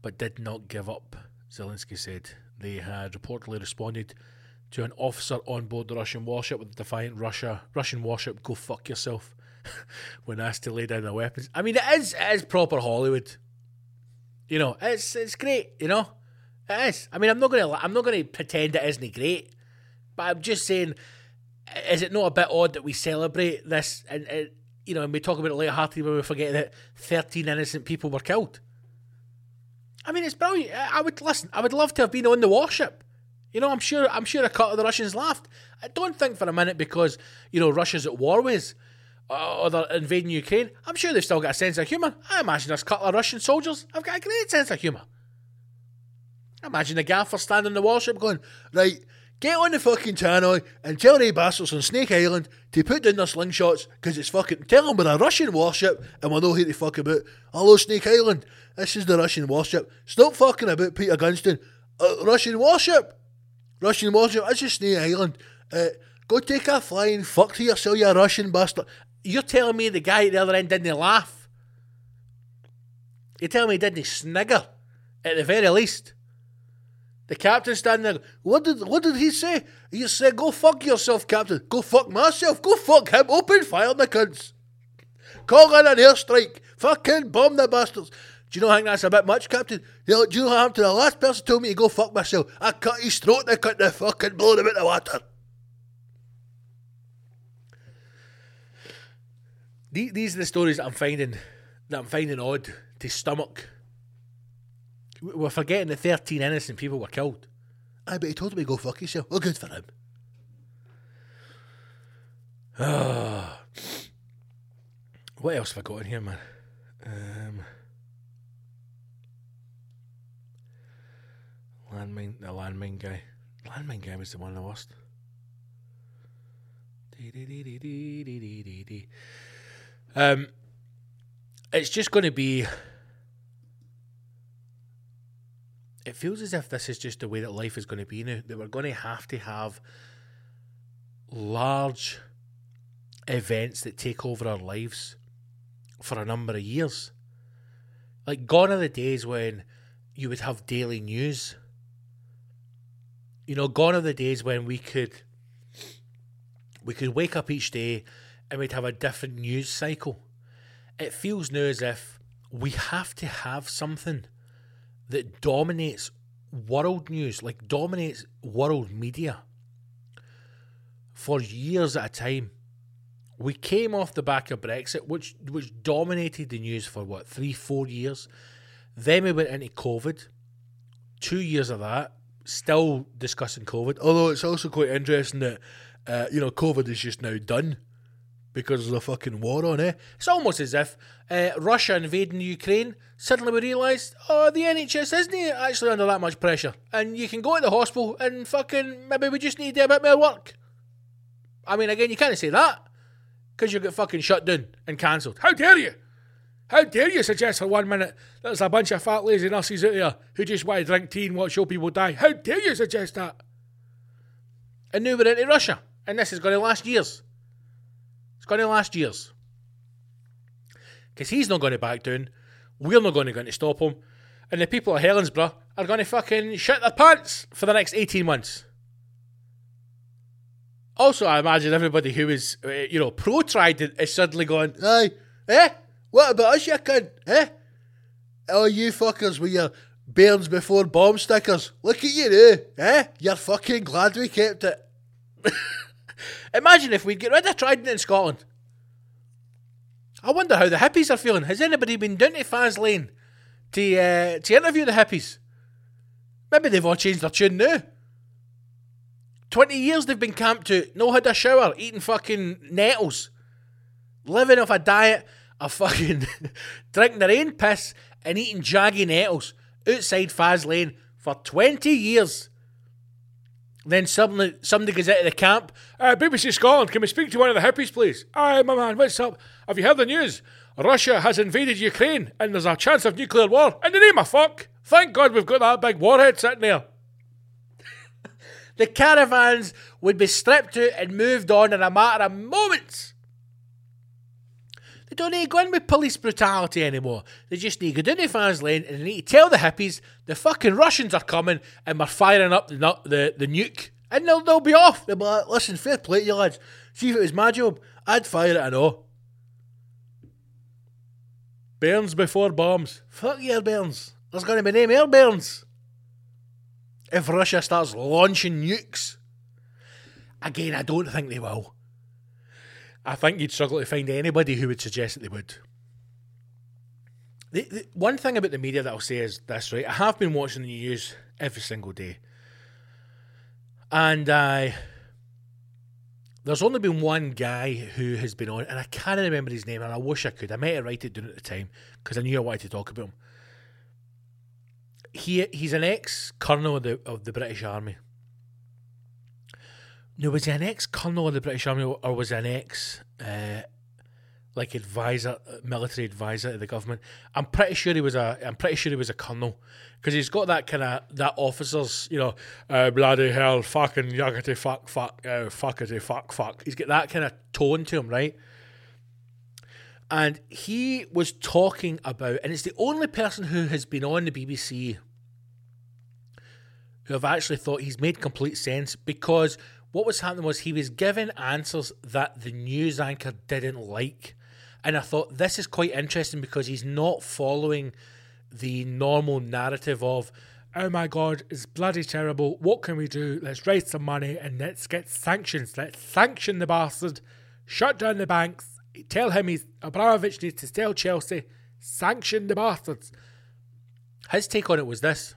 but did not give up. Zelensky said they had reportedly responded to an officer on board the Russian warship with the defiant Russia Russian warship "Go fuck yourself." *laughs* when asked to lay down their weapons. I mean, it is it is proper Hollywood. You know, it's it's great. You know, it is. I mean, I'm not gonna I'm not gonna pretend it isn't great, but I'm just saying is it not a bit odd that we celebrate this and, and you know, and we talk about it lightheartedly when we forget that 13 innocent people were killed? I mean, it's brilliant. I would listen. I would love to have been on the warship. You know, I'm sure. I'm sure a couple of the Russians laughed. I don't think for a minute because you know Russia's at war with uh, or they're invading Ukraine. I'm sure they've still got a sense of humour. I imagine there's a couple of Russian soldiers. have got a great sense of humour. Imagine the gaffer standing in the warship going, right, get on the fucking tannoy and tell the bastards on Snake Island to put down their slingshots because it's fucking. Tell them we're a Russian warship and we'll know who to fuck about. Hello, Snake Island. This is the Russian warship. Stop fucking about Peter Gunston. Uh, Russian warship. Russian warship. This is Snake Island. Uh, go take a flying fuck to yourself, you Russian bastard. You're telling me the guy at the other end didn't laugh? You're telling me he didn't snigger? At the very least. The captain standing there. What did what did he say? He said, "Go fuck yourself, captain. Go fuck myself. Go fuck him. Open fire, on the cunts. Call in an airstrike. Fucking bomb the bastards." Do you know? I think that's a bit much, Captain. Do you know what happened to the last person told me to go fuck myself? I cut his throat and I cut the fucking blow him out of the water. These are the stories that I'm finding that I'm finding odd to stomach. We're forgetting that 13 innocent people were killed. I bet he told me to go fuck yourself. Well, good for him. *sighs* What else have I got in here, man? Um, landmine, the landmine guy. Landmine guy was the one of the worst. Um, it's just going to be. It feels as if this is just the way that life is going to be now. That we're going to have to have large events that take over our lives for a number of years. Like, gone are the days when you would have daily news. You know, gone are the days when we could we could wake up each day and we'd have a different news cycle. It feels now as if we have to have something that dominates world news, like dominates world media for years at a time. We came off the back of Brexit, which which dominated the news for what three, four years. Then we went into COVID. Two years of that, still discussing COVID. Although it's also quite interesting that uh, you know COVID is just now done because of the fucking war on it. It's almost as if uh, Russia invading Ukraine, suddenly we realised, oh, the NHS isn't actually under that much pressure. And you can go to the hospital and fucking, maybe we just need to do a bit more work. I mean, again, you can't say that because you get fucking shut down and cancelled. How dare you? How dare you suggest for one minute that there's a bunch of fat lazy nurses out there who just want to drink tea and watch old people die? How dare you suggest that? And now we're into Russia, and this is going to last years. Going to last years. Because he's not going to back down. We're not going to go to stop him. And the people at Helensburgh are going to fucking shit their pants for the next 18 months. Also, I imagine everybody who is, uh, you know, pro Trident is suddenly going, aye, eh? What about us, you cunt? Eh? Oh, you fuckers with your burns before bomb stickers. Look at you now, eh? You're fucking glad we kept it. *laughs* Imagine if we'd get rid of Trident in Scotland. I wonder how the hippies are feeling. Has anybody been down to Faslane to, uh, to interview the hippies? Maybe they've all changed their tune now. 20 years they've been camped out, no had a shower, eating fucking nettles, living off a diet of fucking *laughs* drinking their own piss and eating jaggy nettles outside Faslane for 20 years. Then suddenly somebody goes out of the camp. Uh, BBC Scotland, can we speak to one of the hippies, please? Aye, my man, what's up? Have you heard the news? Russia has invaded Ukraine and there's a chance of nuclear war. In the name of fuck! Thank God we've got that big warhead sitting there. *laughs* the caravans would be stripped out and moved on in a matter of moments. Don't need go in with police brutality anymore. They just need to go down to Faslane and they need to tell the hippies the fucking Russians are coming and we're firing up the the, the nuke. And they'll, they'll be off. They'll be like, listen, fair play you lads. See if it was my job, I'd fire it, I know. Burns before bombs. Fuck your burns. There's going to be no more burns. If Russia starts launching nukes. Again, I don't think they will. I think you'd struggle to find anybody who would suggest that they would. The, the, one thing about the media that I'll say is this, right? I have been watching the news every single day. And I. there's only been one guy who has been on, and I can't remember his name, and I wish I could. I might have written it down at the time because I knew I wanted to talk about him. He he's an ex colonel of the of the British Army. No, was he an ex colonel of the British Army or was he an ex uh, like advisor, military advisor to the government? I'm pretty sure he was a. I'm pretty sure he was a colonel because he's got that kind of that officers, you know, uh, bloody hell, fucking yuckety fuck fuck, uh, fuckety fuck fuck. He's got that kind of tone to him, right? And he was talking about, and it's the only person who has been on the BBC who have actually thought he's made complete sense because what was happening was he was giving answers that the news anchor didn't like. And I thought this is quite interesting because he's not following the normal narrative of, oh my god, it's bloody terrible. What can we do? Let's raise some money and let's get sanctions. Let's sanction the bastard, shut down the banks, tell him he's Abramovich needs to sell Chelsea, sanction the bastards. His take on it was this.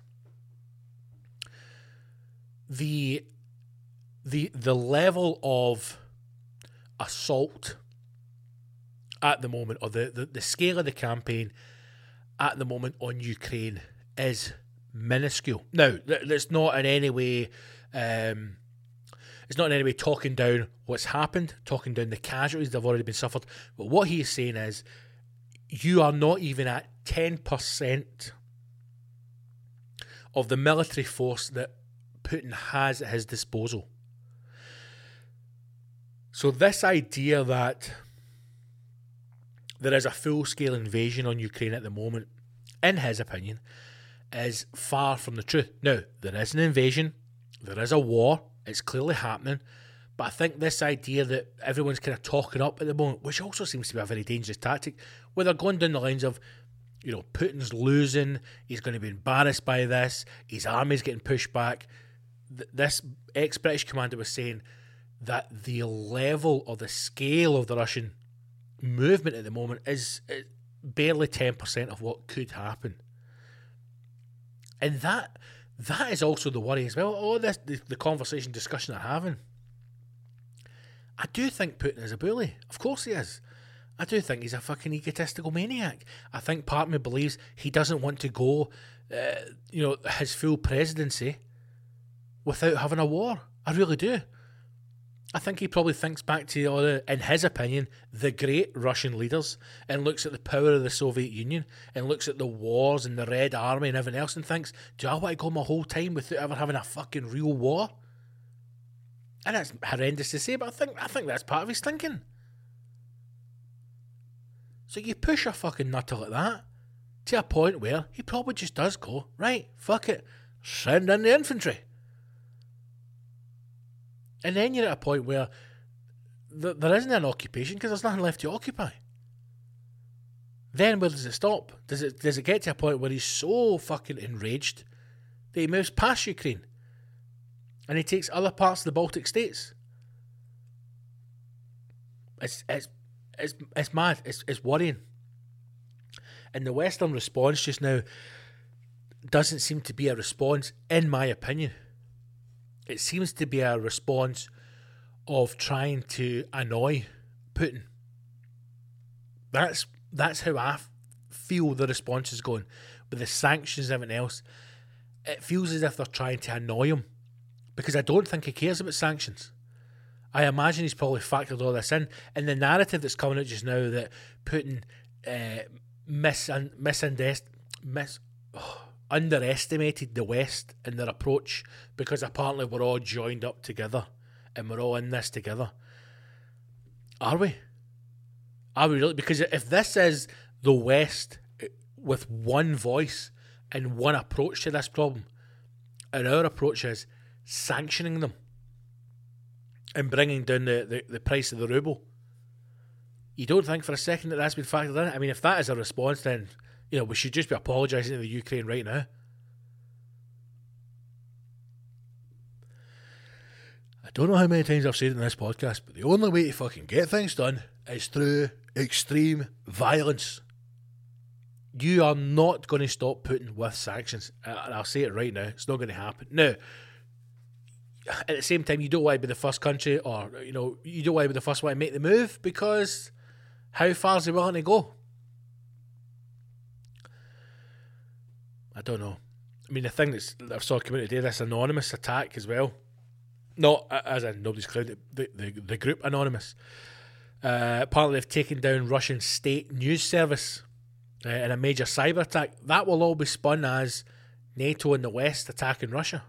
The the the level of assault at the moment, or the, the, the scale of the campaign at the moment on Ukraine is minuscule. Now, that's not in any way, um, it's not in any way talking down what's happened, talking down the casualties that have already been suffered. But what he is saying is, you are not even at 10% of the military force that Putin has at his disposal. So, this idea that there is a full scale invasion on Ukraine at the moment, in his opinion, is far from the truth. Now, there is an invasion, there is a war, it's clearly happening, but I think this idea that everyone's kind of talking up at the moment, which also seems to be a very dangerous tactic, where they're going down the lines of, you know, Putin's losing, he's going to be embarrassed by this, his army's getting pushed back. This ex British commander was saying that the level or the scale of the Russian movement at the moment is barely 10% of what could happen. And that that is also the worry as well. All this the, the conversation discussion they're having. I do think Putin is a bully. Of course he is. I do think he's a fucking egotistical maniac. I think part of me believes he doesn't want to go, uh, you know, his full presidency without having a war. I really do. I think he probably thinks back to all the, uh, in his opinion, the great Russian leaders and looks at the power of the Soviet Union and looks at the wars and the Red Army and everything else and thinks, do I want to go my whole time without ever having a fucking real war? And that's horrendous to say, but I think I think that's part of his thinking. So you push a fucking nutter like that to a point where he probably just does go, right, fuck it, send in the infantry. And then you're at a point where th- there isn't an occupation because there's nothing left to occupy. Then where does it stop? Does it does it get to a point where he's so fucking enraged that he moves past Ukraine and he takes other parts of the Baltic states? It's it's it's, it's mad. It's it's worrying. And the Western response just now doesn't seem to be a response, in my opinion it seems to be a response of trying to annoy Putin. That's that's how I feel the response is going with the sanctions and everything else. It feels as if they're trying to annoy him because I don't think he cares about sanctions. I imagine he's probably factored all this in. And the narrative that's coming out just now that Putin uh, mis- mis- mis- oh, underestimated the West in their approach because apparently we're all joined up together and we're all in this together. Are we? Are we really? Because if this is the West eh, with one voice and one approach to this problem, and our approach is sanctioning them and bringing down the, the, the price of the ruble, you don't think for a second that that's been factored in? I mean, if that is a response, then you know, we should just be apologising to the Ukraine right now. I don't know how many times I've said it in this podcast, but the only way to fucking get things done is through extreme violence. You are not going to stop Putin with sanctions. And I'll say it right now, it's not going to happen. Now, at the same time, you don't want to be the first country, or you know, you don't want to be the first one to make the move because how far is he willing to go? I don't know. I mean, the thing that's that I saw come out today, this anonymous attack as well. Not as in nobody's crowd, the, the, the group anonymous. Uh, apparently, they've taken down Russian state news service uh, in a major cyber attack. That will all be spun as NATO and the West attacking Russia.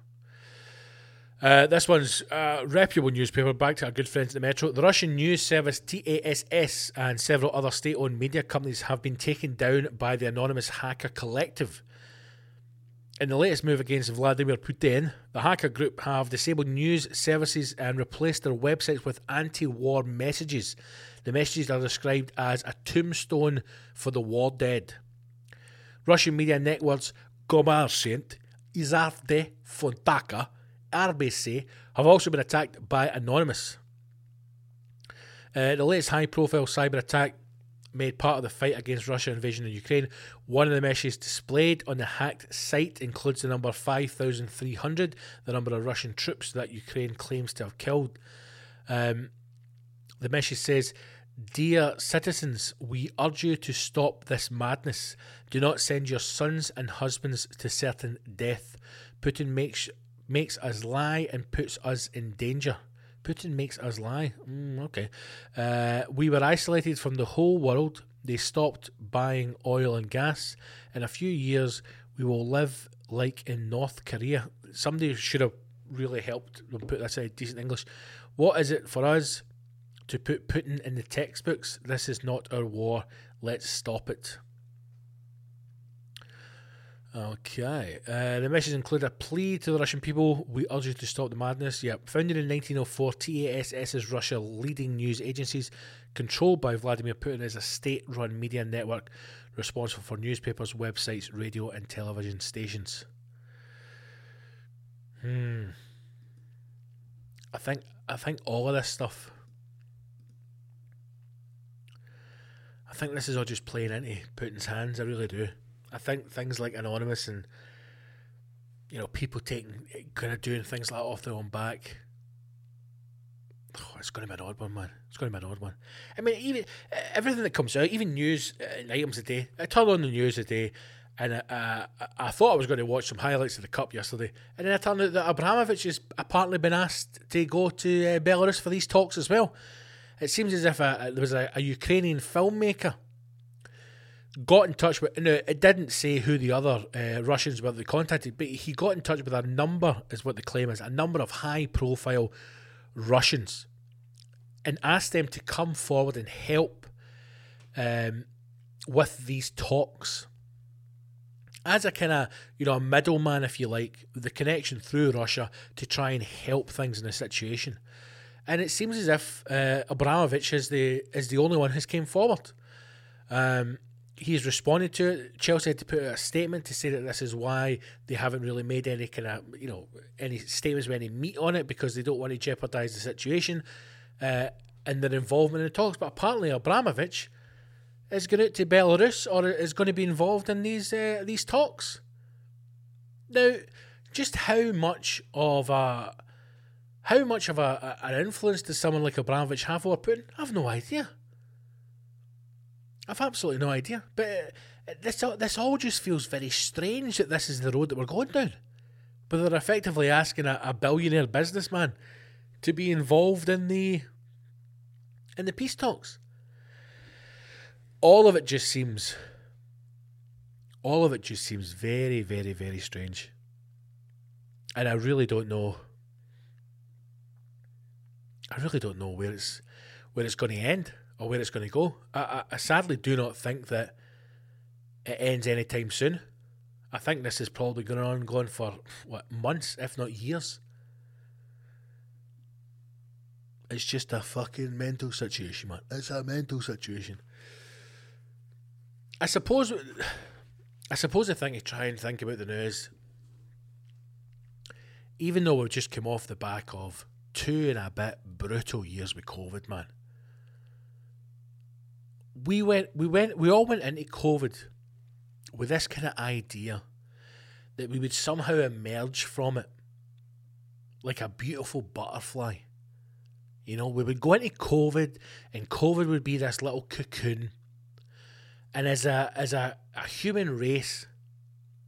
Uh, this one's a reputable newspaper, back to our good friends at the Metro. The Russian news service TASS and several other state owned media companies have been taken down by the anonymous hacker collective. In the latest move against Vladimir Putin, the hacker group have disabled news services and replaced their websites with anti war messages. The messages are described as a tombstone for the war dead. Russian media networks Kommersant, Izavde, Fontanka, RBC have also been attacked by Anonymous. Uh, the latest high profile cyber attack made part of the fight against Russia's invasion of Ukraine. One of the messages displayed on the hacked site includes the number 5,300, the number of Russian troops that Ukraine claims to have killed. Um, the message says, Dear citizens, we urge you to stop this madness. Do not send your sons and husbands to certain death. Putin makes makes us lie and puts us in danger. Putin makes us lie. Mm, okay. Uh, we were isolated from the whole world. They stopped buying oil and gas. In a few years, we will live like in North Korea. Somebody should have really helped put this in decent English. What is it for us to put Putin in the textbooks? This is not our war. Let's stop it. Okay. Uh, the message include a plea to the Russian people. We urge you to stop the madness. Yep. Founded in 1904, TASS is Russia's leading news agencies, controlled by Vladimir Putin, is a state-run media network responsible for newspapers, websites, radio, and television stations. Hmm. I think I think all of this stuff. I think this is all just playing into Putin's hands. I really do. I think things like Anonymous and you know people taking kind of doing things like off their own back. Oh, it's going to be an odd one, man. It's going to be an odd one. I mean, even everything that comes out, even news uh, items a day. I turned on the news today, and uh, I, I thought I was going to watch some highlights of the cup yesterday, and then I turned out that Abramovich has apparently been asked to go to uh, Belarus for these talks as well. It seems as if a, there was a, a Ukrainian filmmaker got in touch with. No, it didn't say who the other uh, Russians were they contacted, but he got in touch with a number, is what the claim is, a number of high-profile Russians, and asked them to come forward and help um, with these talks. As a kind of, you know, a middleman, if you like, the connection through Russia to try and help things in a situation. And it seems as if uh, Abramovich is the is the only one who's came forward. Um, he's responded to it. Chelsea had to put out a statement to say that this is why they haven't really made any kind of you know any statements with any meat on it because they don't want to jeopardise the situation uh, and their involvement in the talks. But apparently Abramovich is going out to Belarus or is going to be involved in these uh, these talks. Now, just how much of a how much of a, a, an influence does someone like Abramovich have over Putin? I've no idea. I've absolutely no idea. But uh, this all, this all just feels very strange that this is the road that we're going down. But they're effectively asking a, a billionaire businessman to be involved in the in the peace talks. All of it just seems all of it just seems very, very, very strange. And I really don't know I really don't know where it's where it's going to end or where it's going to go. I, I, I sadly do not think that it ends anytime soon. I think this is probably going on going for what months, if not years. It's just a fucking mental situation, man. It's a mental situation. I suppose. I suppose the thing to try and think about the news, even though we've just come off the back of two and a bit brutal years with COVID, man. We went, we went, we all went into COVID with this kind of idea that we would somehow emerge from it like a beautiful butterfly. You know, we would go into COVID, and COVID would be this little cocoon. And as a as a, a human race,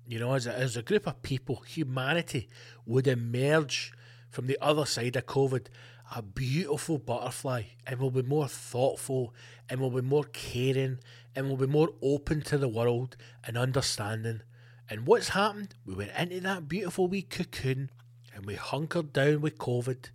you know, as a, as a group of people, humanity would emerge from the other side of COVID a beautiful butterfly and will be more thoughtful and will be more caring and will be more open to the world and understanding. And what's happened? We went into that beautiful wee cocoon and we hunkered down with COVID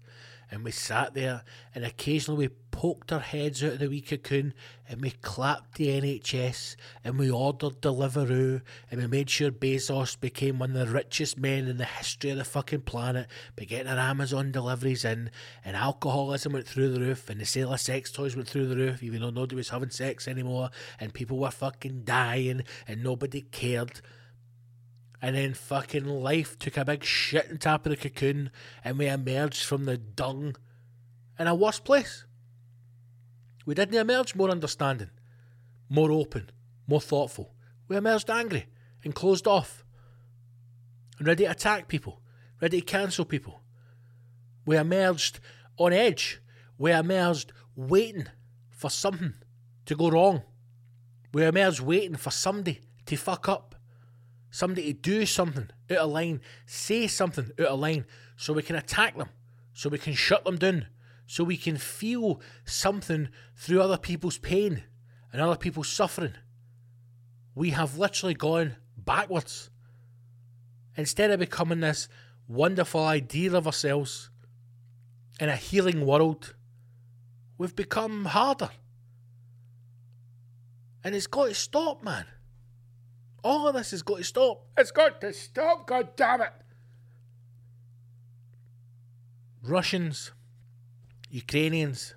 and we sat there and occasionally we poked our heads out of the wee cocoon and we clapped the NHS and we ordered Deliveroo and we made sure Bezos became one of the richest men in the history of the fucking planet by getting our Amazon deliveries in and alcoholism went through the roof and the sale of sex toys went through the roof even though nobody was having sex anymore and people were fucking dying and nobody cared. And then fucking life took a big shit on top of the cocoon and we emerged from the dung in a worse place. We didn't emerge more understanding, more open, more thoughtful. We emerged angry and closed off and ready to attack people, ready to cancel people. We emerged on edge. We emerged waiting for something to go wrong. We emerged waiting for somebody to fuck up somebody to do something out of line, say something out of line, so we can attack them, so we can shut them down, so we can feel something through other people's pain and other people's suffering. We have literally gone backwards. Instead of becoming this wonderful ideal of ourselves in a healing world, we've become harder. And it's got to stop, man. All of this has got to stop. It's got to stop, god damn it. Russians, Ukrainians,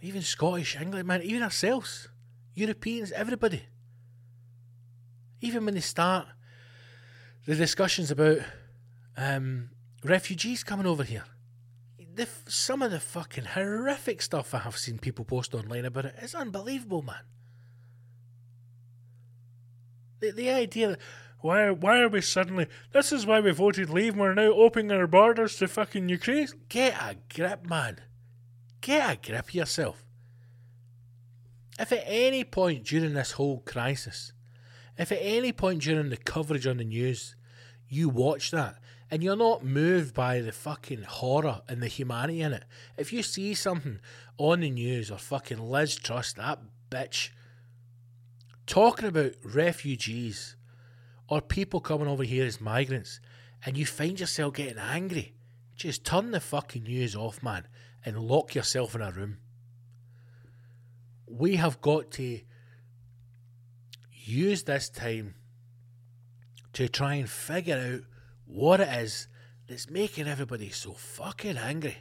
even Scottish, English, man, even ourselves, Europeans, everybody. Even when they start the discussions about um, refugees coming over here, the, some of the fucking horrific stuff I have seen people post online about it is unbelievable, man. The, the idea that why why are we suddenly this is why we voted leave we're now opening our borders to fucking Ukraine. Get a grip, man. Get a grip yourself. If at any point during this whole crisis, if at any point during the coverage on the news, you watch that and you're not moved by the fucking horror and the humanity in it, if you see something on the news or fucking Liz Truss, that bitch, talking about refugees or people coming over here as migrants and you find yourself getting angry, just turn the fucking news off, man, and lock yourself in a room. We have got to use this time to try and figure out what it is that's making everybody so fucking angry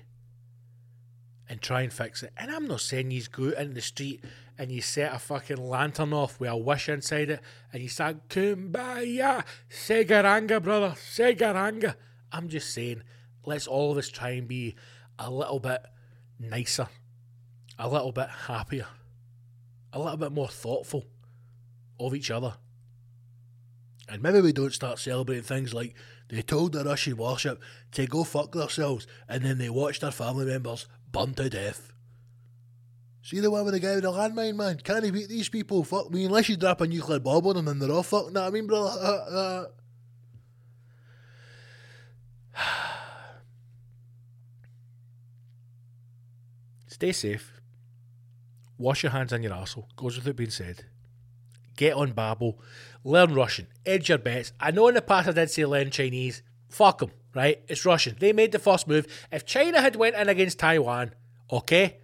and try and fix it. And I'm not saying you go out in the street and you set a fucking lantern off with a wish inside it and you start kumbaya, segaranga, brother, segaranga. I'm just saying, let's all of us try and be a little bit nicer, a little bit happier, a little bit more thoughtful of each other. And maybe we don't start celebrating things like they told the Russian warship to go fuck themselves and then they watched their family members burn to death. See the one with the guy with the landmine, man? Can't he beat these people? Fuck me, unless you drop a nuclear bomb on them and they're all fucked. Know what I mean, brother? Uh, uh. *sighs* Stay safe. Wash your hands on your arsehole. Goes without being said. Get on Babbel. Learn Russian. Edge your bets. I know in the past I did say learn Chinese. Fuck them, right? It's Russian. They made the first move. If China had went in against Taiwan, okay,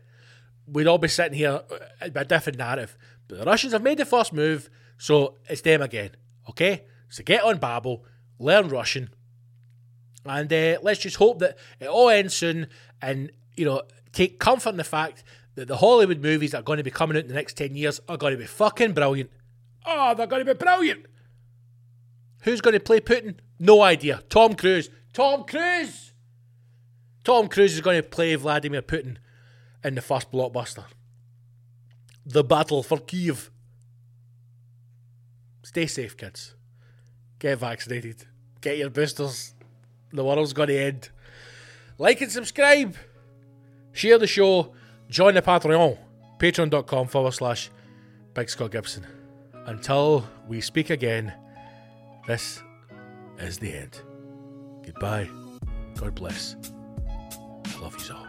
we'd all be sitting here with a different narrative. But the Russians have made the first move, so it's them again, okay? So get on Babbel, learn Russian, and uh, let's just hope that it all ends soon and, you know, take comfort in the fact that the Hollywood movies that are going to be coming out in the next 10 years are going to be fucking brilliant. Oh, they're going to be brilliant. Who's going to play Putin? No idea. Tom Cruise. Tom Cruise. Tom Cruise is going to play Vladimir Putin in the first blockbuster. The Battle for Kiev. Stay safe, kids. Get vaccinated. Get your boosters. The world's going to end. Like and subscribe. Share the show. Join the Patreon. Patreon.com forward slash Big Scott Gibson. Until we speak again, this is the end. Goodbye. God bless. I love you all.